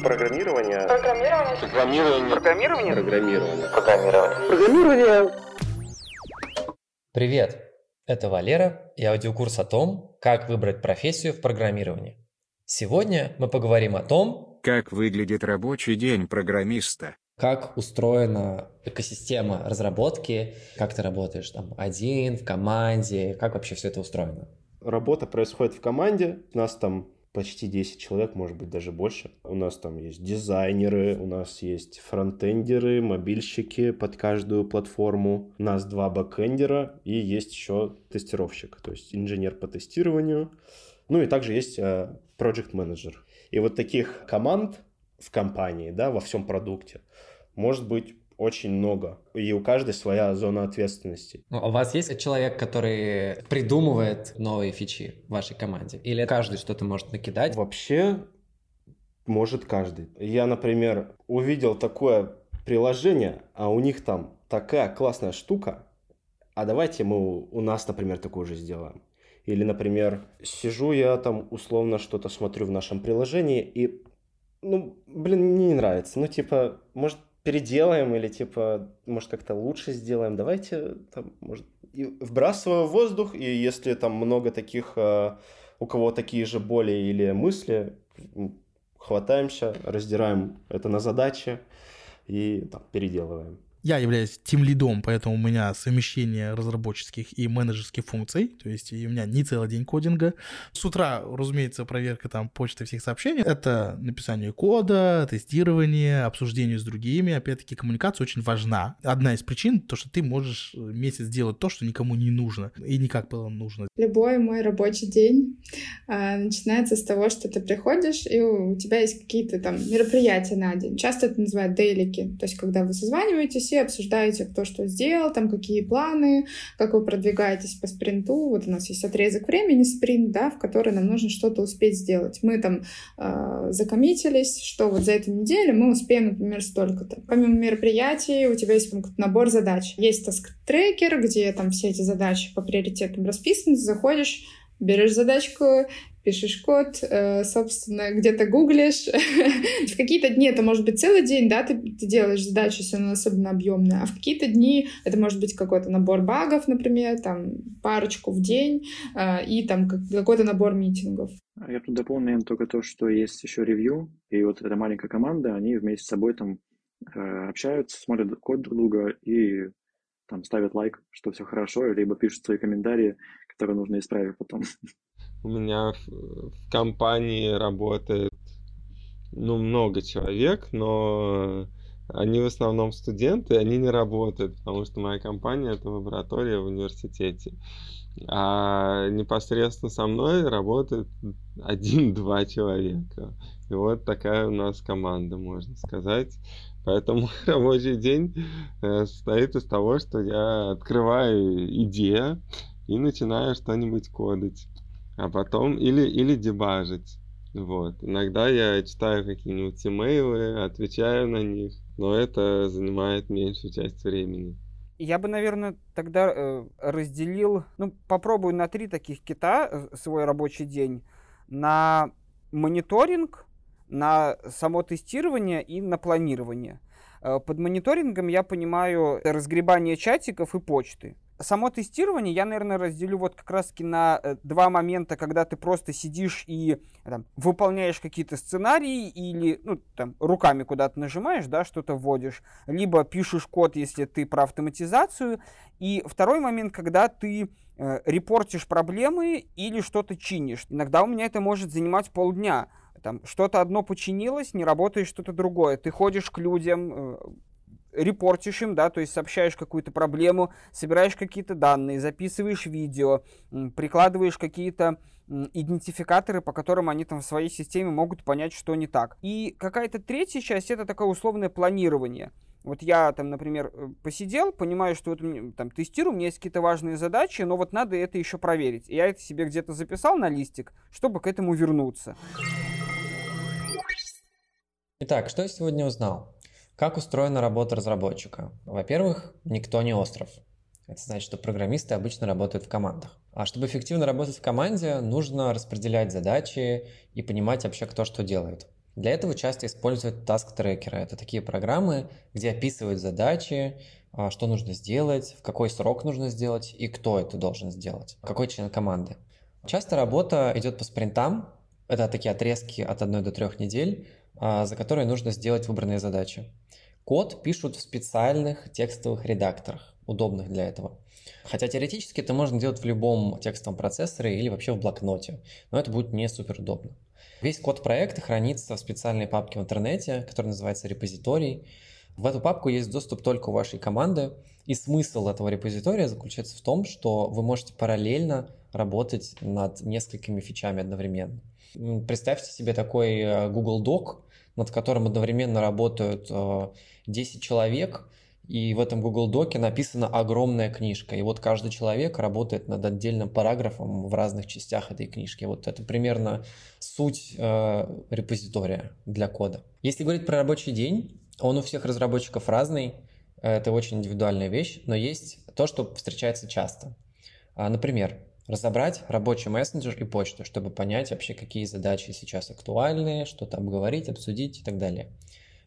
Программирование. Программирование. Программирование. Программирование. Программирование. Программирование. Программирование. Привет! Это Валера и аудиокурс о том, как выбрать профессию в программировании. Сегодня мы поговорим о том, Как выглядит рабочий день программиста? как устроена экосистема разработки, как ты работаешь там один, в команде, как вообще все это устроено. Работа происходит в команде. У нас там почти 10 человек, может быть, даже больше. У нас там есть дизайнеры, у нас есть фронтендеры, мобильщики под каждую платформу. У нас два бэкэндера и есть еще тестировщик, то есть инженер по тестированию. Ну и также есть э, project менеджер. И вот таких команд в компании, да, во всем продукте может быть очень много. И у каждой своя зона ответственности. Ну, а у вас есть человек, который придумывает новые фичи в вашей команде? Или каждый что-то может накидать? Вообще, может каждый. Я, например, увидел такое приложение, а у них там такая классная штука, а давайте мы у нас, например, такую же сделаем. Или, например, сижу я там условно что-то смотрю в нашем приложении и, ну, блин, мне не нравится. Ну, типа, может, переделаем или, типа, может, как-то лучше сделаем. Давайте, там, может, и вбрасываю в воздух, и если там много таких, э, у кого такие же боли или мысли, хватаемся, раздираем это на задачи и там, переделываем. Я являюсь тим лидом, поэтому у меня совмещение разработческих и менеджерских функций. То есть у меня не целый день кодинга. С утра, разумеется, проверка там почты всех сообщений. Это написание кода, тестирование, обсуждение с другими. Опять-таки, коммуникация очень важна. Одна из причин, то, что ты можешь месяц делать то, что никому не нужно. И никак было нужно. Любой мой рабочий день а, начинается с того, что ты приходишь, и у тебя есть какие-то там мероприятия на день. Часто это называют дейлики, то есть когда вы созваниваетесь и обсуждаете, кто что сделал, там какие планы, как вы продвигаетесь по спринту. Вот у нас есть отрезок времени, спринт, да, в который нам нужно что-то успеть сделать. Мы там э, закоммитились, что вот за эту неделю мы успеем, например, столько-то. Помимо мероприятий у тебя есть там набор задач. Есть таск-трекер, где там все эти задачи по приоритетам расписаны, заходишь, берешь задачку, пишешь код, э, собственно, где-то гуглишь. в какие-то дни это может быть целый день, да, ты, ты делаешь задачу, если она особенно объемная, а в какие-то дни это может быть какой-то набор багов, например, там парочку в день э, и там как- какой-то набор митингов. А Я тут дополню, наверное, только то, что есть еще ревью, и вот эта маленькая команда, они вместе с собой там э, общаются, смотрят код друг друга и там ставят лайк, что все хорошо, либо пишут свои комментарии, которые нужно исправить потом. У меня в, в компании работает, ну, много человек, но они в основном студенты, они не работают, потому что моя компания это лаборатория в университете. А непосредственно со мной работает один-два человека. И вот такая у нас команда, можно сказать. Поэтому рабочий день э, состоит из того, что я открываю идею и начинаю что-нибудь кодить. А потом или, или дебажить. Вот. Иногда я читаю какие-нибудь имейлы, отвечаю на них, но это занимает меньшую часть времени. Я бы, наверное, тогда э, разделил, ну, попробую на три таких кита э, свой рабочий день. На мониторинг, на само тестирование и на планирование. Э, Под мониторингом я понимаю разгребание чатиков и почты. Само тестирование я, наверное, разделю вот как раз-таки на э, два момента, когда ты просто сидишь и там, выполняешь какие-то сценарии или ну, там, руками куда-то нажимаешь, да, что-то вводишь, либо пишешь код, если ты про автоматизацию. И второй момент, когда ты э, репортишь проблемы или что-то чинишь. Иногда у меня это может занимать полдня. Там что-то одно починилось, не работает что-то другое. Ты ходишь к людям, э, репортишь им, да, то есть сообщаешь какую-то проблему, собираешь какие-то данные, записываешь видео, прикладываешь какие-то идентификаторы, по которым они там в своей системе могут понять, что не так. И какая-то третья часть это такое условное планирование. Вот я там, например, э, посидел, понимаю, что вот там тестирую, у меня есть какие-то важные задачи, но вот надо это еще проверить. И я это себе где-то записал на листик, чтобы к этому вернуться. Итак, что я сегодня узнал? Как устроена работа разработчика? Во-первых, никто не остров. Это значит, что программисты обычно работают в командах. А чтобы эффективно работать в команде, нужно распределять задачи и понимать вообще, кто что делает. Для этого часто используют task-трекеры. Это такие программы, где описывают задачи, а, что нужно сделать, в какой срок нужно сделать и кто это должен сделать, какой член команды. Часто работа идет по спринтам, это такие отрезки от 1 до 3 недель, за которые нужно сделать выбранные задачи. Код пишут в специальных текстовых редакторах, удобных для этого. Хотя теоретически это можно делать в любом текстовом процессоре или вообще в блокноте, но это будет не супер удобно. Весь код проекта хранится в специальной папке в интернете, которая называется репозиторий. В эту папку есть доступ только у вашей команды, и смысл этого репозитория заключается в том, что вы можете параллельно работать над несколькими фичами одновременно. Представьте себе такой э, Google Doc, над которым одновременно работают 10 э, человек, и в этом Google Доке написана огромная книжка. И вот каждый человек работает над отдельным параграфом в разных частях этой книжки. Вот это примерно суть э, репозитория для кода. Если говорить про рабочий день, он у всех разработчиков разный. Это очень индивидуальная вещь, но есть то, что встречается часто. А, например, разобрать рабочий мессенджер и почту, чтобы понять вообще, какие задачи сейчас актуальны, что там говорить, обсудить и так далее.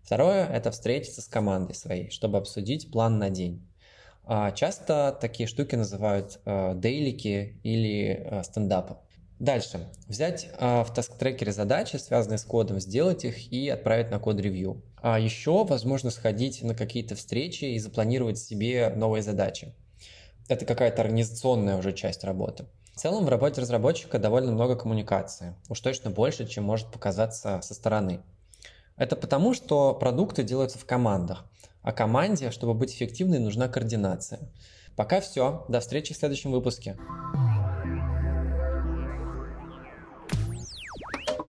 Второе – это встретиться с командой своей, чтобы обсудить план на день. А, часто такие штуки называют э, дейлики или э, стендапы. Дальше. Взять э, в таск-трекере задачи, связанные с кодом, сделать их и отправить на код-ревью. А еще, возможно, сходить на какие-то встречи и запланировать себе новые задачи. Это какая-то организационная уже часть работы. В целом в работе разработчика довольно много коммуникации, уж точно больше, чем может показаться со стороны. Это потому, что продукты делаются в командах, а команде, чтобы быть эффективной, нужна координация. Пока все. До встречи в следующем выпуске.